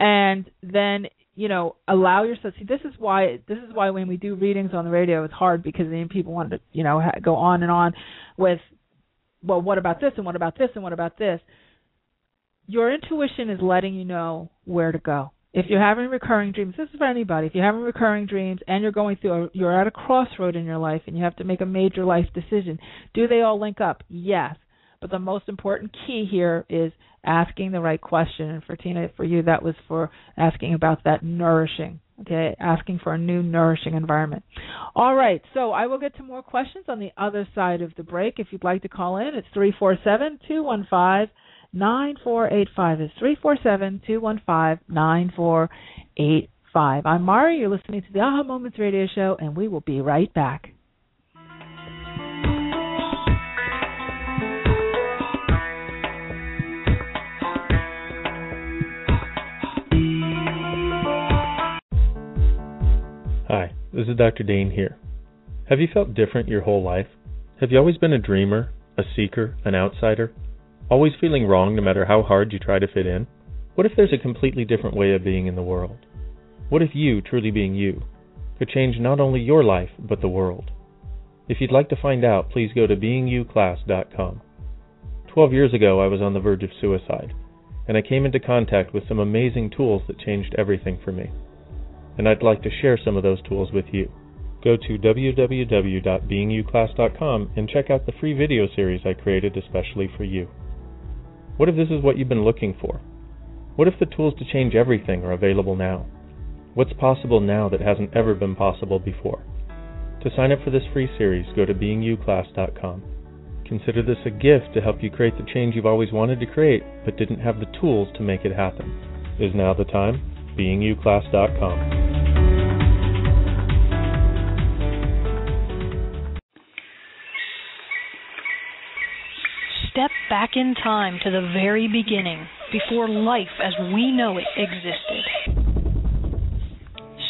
and then you know allow yourself see this is why this is why when we do readings on the radio it's hard because then people want to you know go on and on with well what about this and what about this and what about this? Your intuition is letting you know where to go. If you're having recurring dreams this is for anybody. If you're having recurring dreams and you're going through a, you're at a crossroad in your life and you have to make a major life decision do they all link up? Yes. But the most important key here is asking the right question. And for Tina, for you, that was for asking about that nourishing. Okay, asking for a new nourishing environment. All right, so I will get to more questions on the other side of the break. If you'd like to call in, it's three four seven two one five nine four eight five. It's three four seven two one five nine four eight five. I'm Mari. You're listening to the Aha Moments Radio Show, and we will be right back. This is Dr. Dain here. Have you felt different your whole life? Have you always been a dreamer, a seeker, an outsider? Always feeling wrong no matter how hard you try to fit in? What if there's a completely different way of being in the world? What if you, truly being you, could change not only your life, but the world? If you'd like to find out, please go to beingyouclass.com. Twelve years ago, I was on the verge of suicide, and I came into contact with some amazing tools that changed everything for me and I'd like to share some of those tools with you. Go to www.beingyouclass.com and check out the free video series I created especially for you. What if this is what you've been looking for? What if the tools to change everything are available now? What's possible now that hasn't ever been possible before? To sign up for this free series, go to beingyouclass.com. Consider this a gift to help you create the change you've always wanted to create but didn't have the tools to make it happen. Is now the time? beingyouclass.com. Step back in time to the very beginning, before life as we know it existed.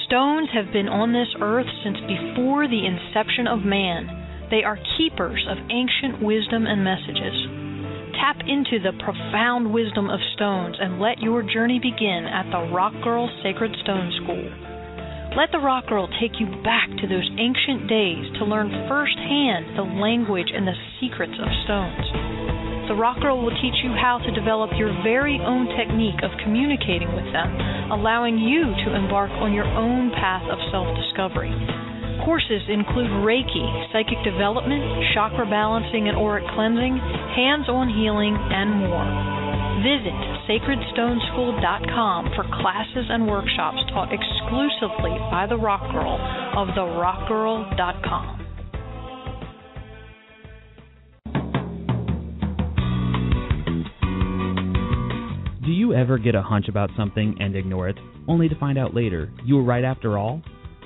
Stones have been on this earth since before the inception of man. They are keepers of ancient wisdom and messages. Tap into the profound wisdom of stones and let your journey begin at the Rock Girl Sacred Stone School. Let the Rock Girl take you back to those ancient days to learn firsthand the language and the secrets of stones. The Rock Girl will teach you how to develop your very own technique of communicating with them, allowing you to embark on your own path of self discovery. Courses include Reiki, psychic development, chakra balancing and auric cleansing, hands on healing, and more. Visit sacredstoneschool.com for classes and workshops taught exclusively by the Rock Girl of therockgirl.com. Do you ever get a hunch about something and ignore it, only to find out later you were right after all?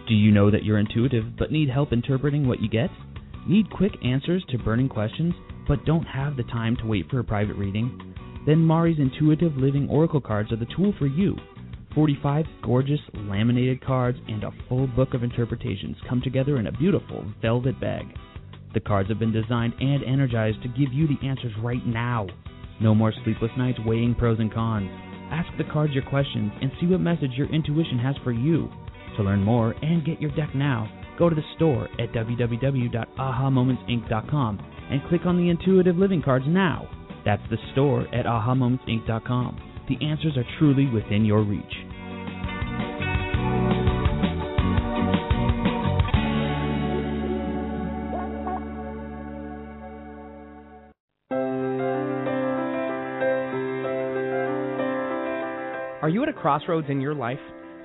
Do you know that you're intuitive but need help interpreting what you get? Need quick answers to burning questions but don't have the time to wait for a private reading? Then Mari's Intuitive Living Oracle cards are the tool for you. 45 gorgeous laminated cards and a full book of interpretations come together in a beautiful velvet bag. The cards have been designed and energized to give you the answers right now. No more sleepless nights weighing pros and cons. Ask the cards your questions and see what message your intuition has for you. To learn more and get your deck now, go to the store at www.ahamomentsinc.com and click on the Intuitive Living cards now. That's the store at ahamomentsinc.com. The answers are truly within your reach. Are you at a crossroads in your life?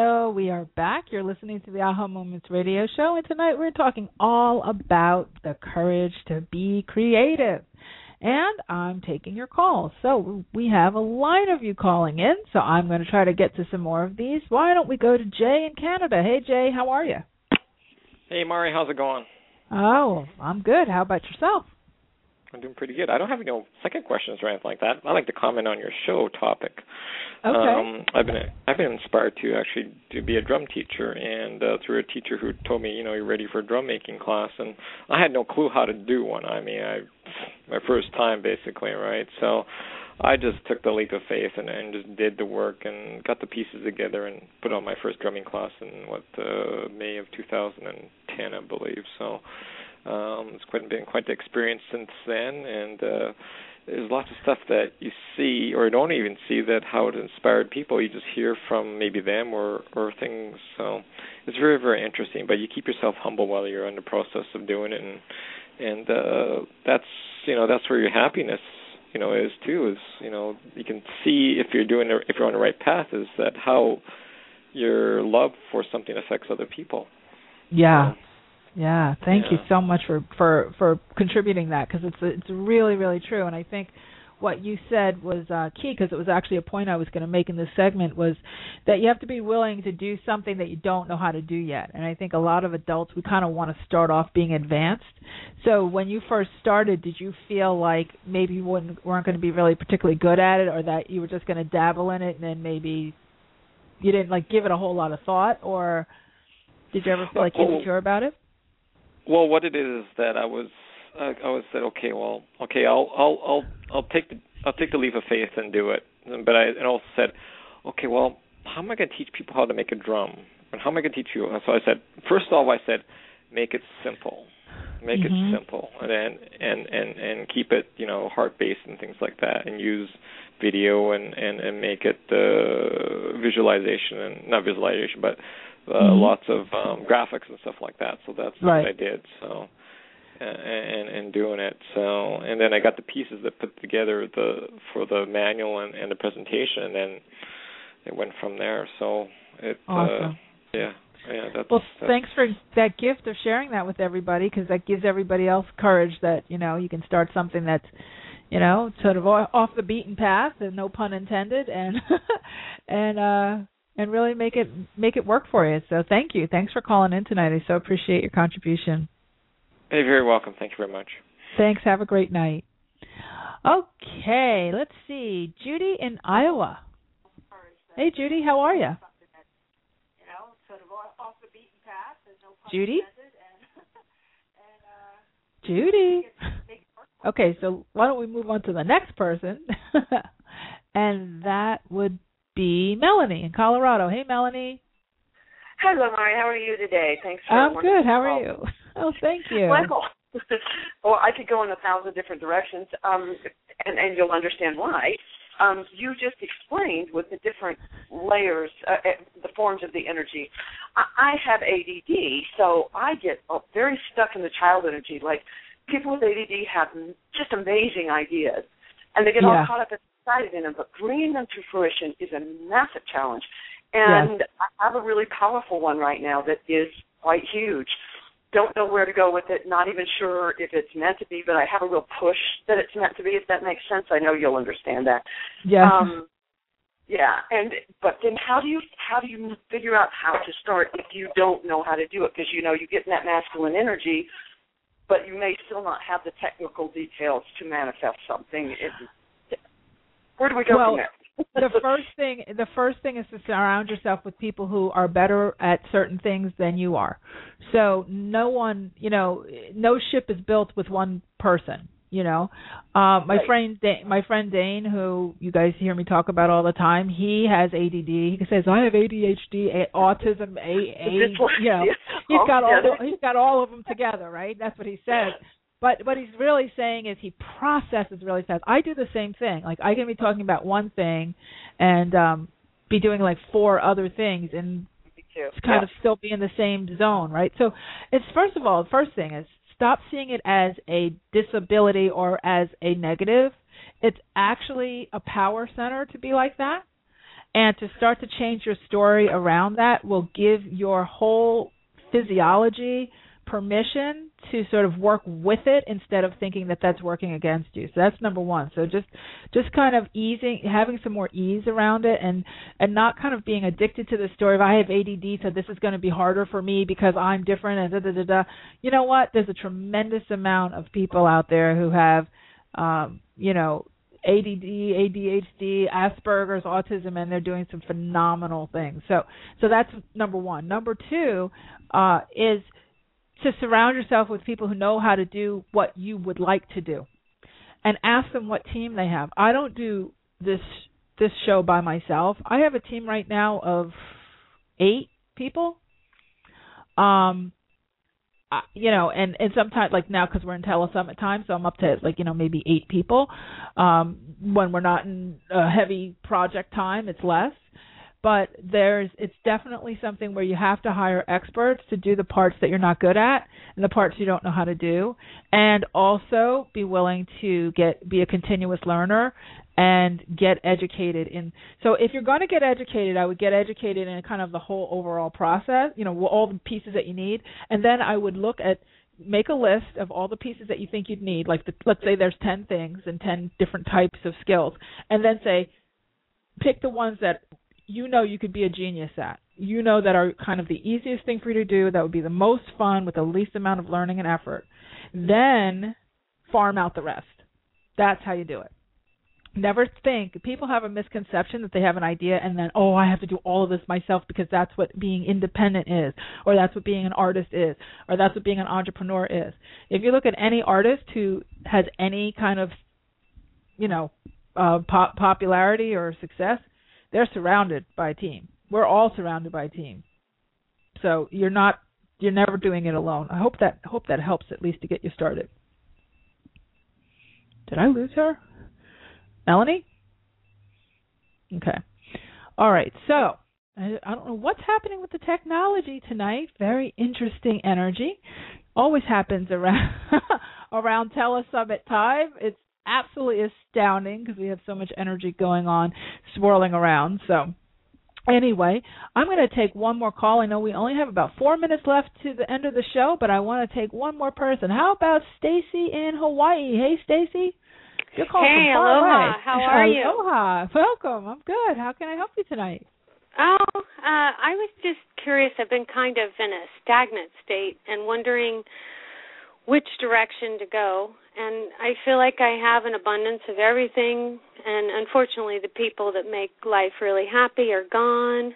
Hello, we are back. You're listening to the Aha Moments radio show, and tonight we're talking all about the courage to be creative. And I'm taking your calls. So we have a line of you calling in, so I'm going to try to get to some more of these. Why don't we go to Jay in Canada? Hey, Jay, how are you? Hey, Mari, how's it going? Oh, I'm good. How about yourself? I'm doing pretty good. I don't have any second questions or anything like that. I like to comment on your show topic. Okay. Um, I've been I've been inspired to actually to be a drum teacher, and uh, through a teacher who told me, you know, you're ready for a drum making class, and I had no clue how to do one. I mean, I my first time basically, right? So I just took the leap of faith and, and just did the work and got the pieces together and put on my first drumming class in what uh, May of 2010, I believe. So um, it's quite been quite the experience since then, and uh, there's lots of stuff that you see or don't even see that how it inspired people. You just hear from maybe them or or things. So it's very very interesting. But you keep yourself humble while you're in the process of doing it, and and uh, that's you know that's where your happiness you know is too. Is you know you can see if you're doing if you're on the right path. Is that how your love for something affects other people? Yeah. Yeah, thank yeah. you so much for for for contributing that because it's it's really really true, and I think what you said was uh, key because it was actually a point I was going to make in this segment was that you have to be willing to do something that you don't know how to do yet. And I think a lot of adults we kind of want to start off being advanced. So when you first started, did you feel like maybe you weren't going to be really particularly good at it, or that you were just going to dabble in it and then maybe you didn't like give it a whole lot of thought, or Did you ever feel like insecure about it? Well, what it is is that I was I, I was said, okay, well, okay, I'll I'll I'll I'll take the I'll take the leap of faith and do it. But I and also said, okay, well, how am I going to teach people how to make a drum? And how am I going to teach you? So I said, first of all, I said, make it simple, make mm-hmm. it simple, and and and and keep it, you know, heart based and things like that, and use video and and and make it uh, visualization and not visualization, but uh, mm-hmm. lots of um, graphics and stuff like that. So that's right. what I did. So and and doing it. So and then I got the pieces that put together the for the manual and, and the presentation, and then it went from there. So it uh, awesome. uh, yeah. Yeah, that's, well, that's, thanks for that gift of sharing that with everybody because that gives everybody else courage that you know you can start something that's you know sort of off the beaten path and no pun intended and *laughs* and uh and really make it make it work for you. So thank you. Thanks for calling in tonight. I so appreciate your contribution. You're very welcome. Thank you very much. Thanks. Have a great night. Okay, let's see. Judy in Iowa. Hey, Judy, how are you? Judy? Judy. Okay, so why don't we move on to the next person? *laughs* and that would be Melanie in Colorado. Hey, Melanie. Hello, Mari. How are you today? Thanks for. I'm good. How are you? *laughs* Oh, thank you. Well, *laughs* well, I could go in a thousand different directions, um, and and you'll understand why. Um, you just explained with the different layers, uh, uh the forms of the energy. I, I have ADD, so I get uh, very stuck in the child energy. Like people with ADD have just amazing ideas, and they get yeah. all caught up and excited in them. But bringing them to fruition is a massive challenge. And yes. I have a really powerful one right now that is quite huge. Don't know where to go with it, not even sure if it's meant to be, but I have a real push that it's meant to be, if that makes sense. I know you'll understand that. Yeah. Um yeah, and but then how do you how do you figure out how to start if you don't know how to do it? Because you know you get in that masculine energy, but you may still not have the technical details to manifest something. It, where do we go well, from there? the first thing the first thing is to surround yourself with people who are better at certain things than you are. So no one, you know, no ship is built with one person. You know, uh, my right. friend my friend Dain, who you guys hear me talk about all the time, he has ADD. He says I have ADHD, autism, a, a you know, he's got all he's got all of them together, right? That's what he says. But what he's really saying is he processes really fast. I do the same thing. Like I can be talking about one thing and um be doing like four other things and it's kind yeah. of still be in the same zone, right? So it's first of all, the first thing is stop seeing it as a disability or as a negative. It's actually a power center to be like that. And to start to change your story around that will give your whole physiology permission to sort of work with it instead of thinking that that's working against you. So that's number 1. So just just kind of easing having some more ease around it and and not kind of being addicted to the story of I have ADD so this is going to be harder for me because I'm different and da da da da. You know what? There's a tremendous amount of people out there who have um, you know, ADD, ADHD, Asperger's, autism, and they're doing some phenomenal things. So, so that's number one. Number two uh, is to surround yourself with people who know how to do what you would like to do and ask them what team they have. I don't do this this show by myself. I have a team right now of 8 people. Um uh, you know, and and sometimes like now because we're in telesummit time, so I'm up to like you know maybe eight people. Um, when we're not in a heavy project time, it's less but there's it's definitely something where you have to hire experts to do the parts that you're not good at and the parts you don't know how to do. And also be willing to get be a continuous learner and get educated in so if you're going to get educated i would get educated in kind of the whole overall process you know all the pieces that you need. And then i would look at make a list of all the pieces that you think you'd need. Like the, let's say there's 10 things and 10 different types of skills. And then say pick the ones that you know you could be a genius at. You know that are kind of the easiest thing for you to do, that would be the most fun with the least amount of learning and effort. Then farm out the rest. That's how you do it. never think people have a misconception that they have an idea and then oh i have to do all of this myself because that's what being independent is or that's what being an artist is or that's what being an entrepreneur is if you look at any artist who has any kind of you know uh po- popularity or success they're surrounded by a team we're all surrounded by a team so you're not you're never doing it alone i hope that hope that helps at least to get you started did i lose her Melanie? Okay. All right. So, I, I don't know what's happening with the technology tonight. Very interesting energy. Always happens around *laughs* around telesummit time. It's absolutely astounding because we have so much energy going on swirling around. So, Anyway, I'm going to take one more call. I know we only have about four minutes left to the end of the show, but I want to take one more person. How about Stacy in Hawaii? Hey, Stacy. You're calling hey, from far aloha. away. How are you? Aloha. Welcome. I'm good. How can I help you tonight? Oh, uh, I was just curious. I've been kind of in a stagnant state and wondering which direction to go. And I feel like I have an abundance of everything. And unfortunately, the people that make life really happy are gone.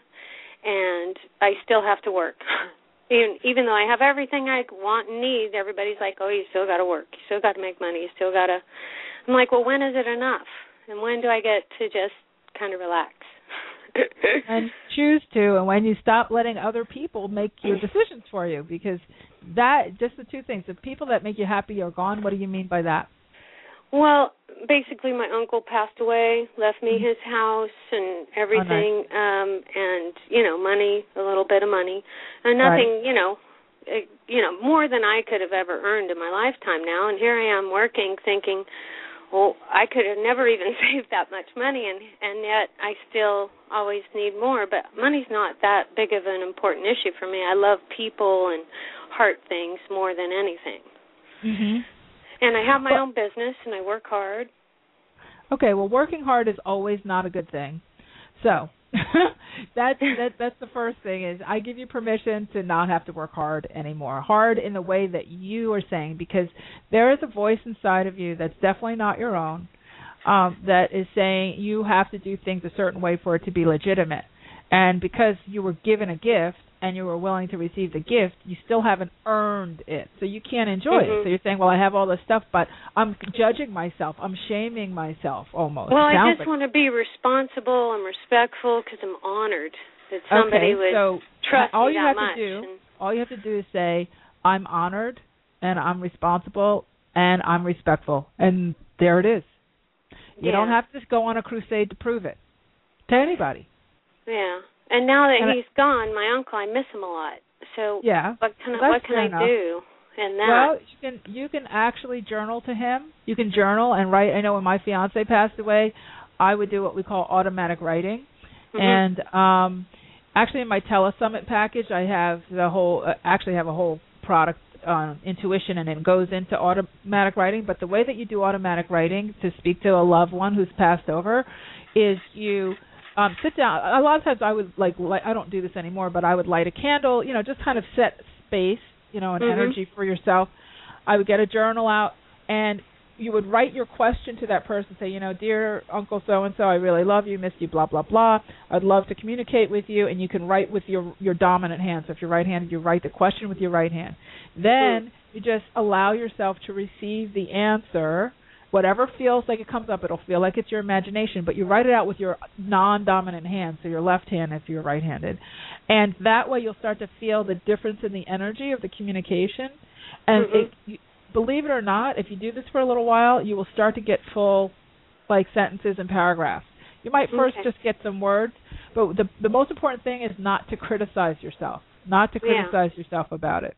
And I still have to work. *laughs* even even though I have everything I want and need, everybody's like, "Oh, you still got to work. You still got to make money. You still got to." I'm like, "Well, when is it enough? And when do I get to just kind of relax?" And choose to, and when you stop letting other people make your decisions for you, because that just the two things: the people that make you happy are gone. What do you mean by that? Well, basically, my uncle passed away, left me his house and everything, oh, nice. um, and you know, money, a little bit of money, and nothing, right. you know, uh, you know, more than I could have ever earned in my lifetime now. And here I am working, thinking, well, I could have never even *laughs* saved that much money, and and yet I still always need more. But money's not that big of an important issue for me. I love people and heart things more than anything. Mm-hmm. And I have my own business and I work hard. Okay, well working hard is always not a good thing. So *laughs* that's that that's the first thing is I give you permission to not have to work hard anymore. Hard in the way that you are saying because there is a voice inside of you that's definitely not your own. Um, that is saying you have to do things a certain way for it to be legitimate. And because you were given a gift, and you were willing to receive the gift, you still haven't earned it. So you can't enjoy mm-hmm. it. So you're saying, well, I have all this stuff, but I'm judging myself. I'm shaming myself almost. Well, I just like. want to be responsible and respectful because I'm honored that somebody okay, would so trust all me you that have much. to do, and, all you have to do is say, I'm honored and I'm responsible and I'm respectful, and there it is. You yeah. don't have to go on a crusade to prove it to anybody. Yeah. And now that And he's gone, my uncle, I miss him a lot. So Yeah. what can I, what can I enough. do in that? Well, you can you can actually journal to him. You can journal and write. I know when my fiance passed away, I would do what we call automatic writing, Mhm. and um, actually in my telesummit package, I have the whole. Uh, actually, have a whole product on intuition, and it goes into automatic writing. But the way that you do automatic writing to speak to a loved one who's passed over is you um sit down. A lot of times i would like i don't do this anymore but i would light a candle you know just kind of set space you know and Mhm. energy for yourself. I would get a journal out and you would write your question to that person say you know dear uncle so and so i really love you miss you blah blah blah. I'd love to communicate with you and you can write with your your dominant hand. So if you're right handed you write the question with your right hand. Then you just allow yourself to receive the answer whatever feels like it comes up it'll feel like it's your imagination but you write it out with your non-dominant hand so your left hand if you're right-handed and that way you'll start to feel the difference in the energy of the communication and Mhm. it, you, believe it or not if you do this for a little while you will start to get full like sentences and paragraphs you might first Okay. just get some words but the the most important thing is not to criticize yourself not to Yeah. criticize yourself about it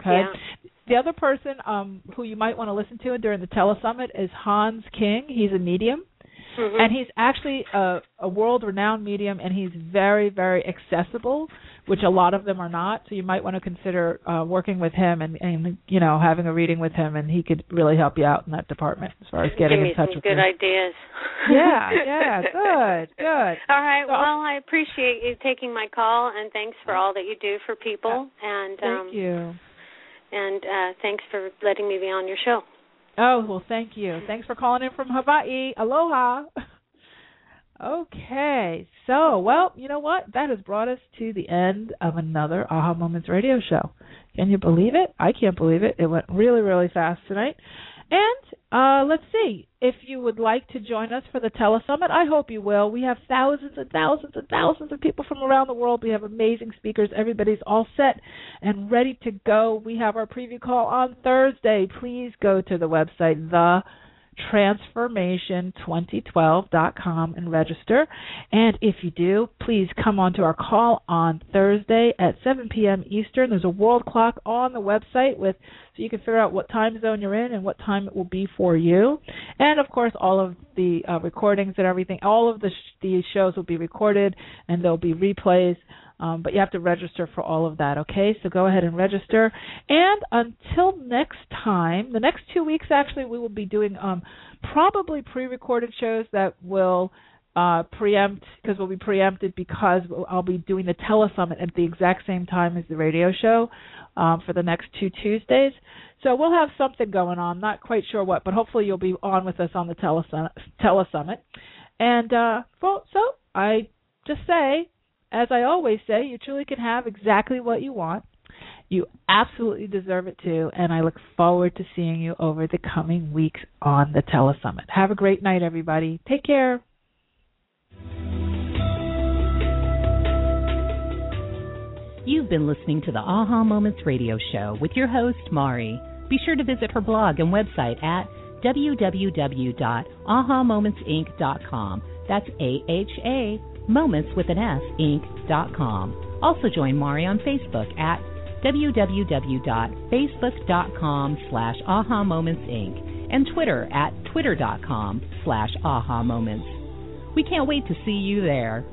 okay Yeah. the other person um, who you might want to listen to during the telesummit is Hans King. He's a medium, Mhm. and he's actually a, a world-renowned medium, and he's very, very accessible, which a lot of them are not. So you might want to consider uh, working with him and, and you know having a reading with him, and he could really help you out in that department as far as getting Give me in touch some with good you. ideas. Yeah, *laughs* yeah, good, good. All right. So- Well, I appreciate you taking my call, and thanks for all that you do for people. And Thank um, you. And uh, thanks for letting me be on your show. Oh well, thank you. Thanks for calling in from Hawaii. Aloha. *laughs* Okay, so well, you know what? That has brought us to the end of another Aha Moments radio show. Can you believe it? I can't believe it. It went really, really fast tonight. And uh, let's see if you would like to join us for the telesummit. I hope you will. We have thousands and thousands and thousands of people from around the world. We have amazing speakers. Everybody's all set and ready to go. We have our preview call on Thursday. Please go to the website the transformation2012.com and register. And if you do, please come on to our call on Thursday at 7 p.m. Eastern. There's a world clock on the website with so you can figure out what time zone you're in and what time it will be for you. And of course, all of the uh, recordings and everything, all of the sh- the shows will be recorded and there'll be replays. Um, but you have to register for all of that, okay? So go ahead and register. And until next time, the next two weeks actually, we will be doing um, probably pre-recorded shows that will uh, preempt because we'll be preempted because I'll be doing the telesummit at the exact same time as the radio show um, for the next two Tuesdays. So we'll have something going on. Not quite sure what, but hopefully you'll be on with us on the telesummit. telesummit. And uh, so I just say as I always say, you truly can have exactly what you want. You absolutely deserve it too, and I look forward to seeing you over the coming weeks on the Telesummit. Have a great night, everybody. Take care. You've been listening to the Aha Moments radio show with your host, Mari. Be sure to visit her blog and website at www.ahamomentsinc.com. That's A H A moments with an S inc.com. Also join Mari on Facebook at www.facebook.com slash aha moments inc and Twitter at twitter.com slash aha moments. We can't wait to see you there.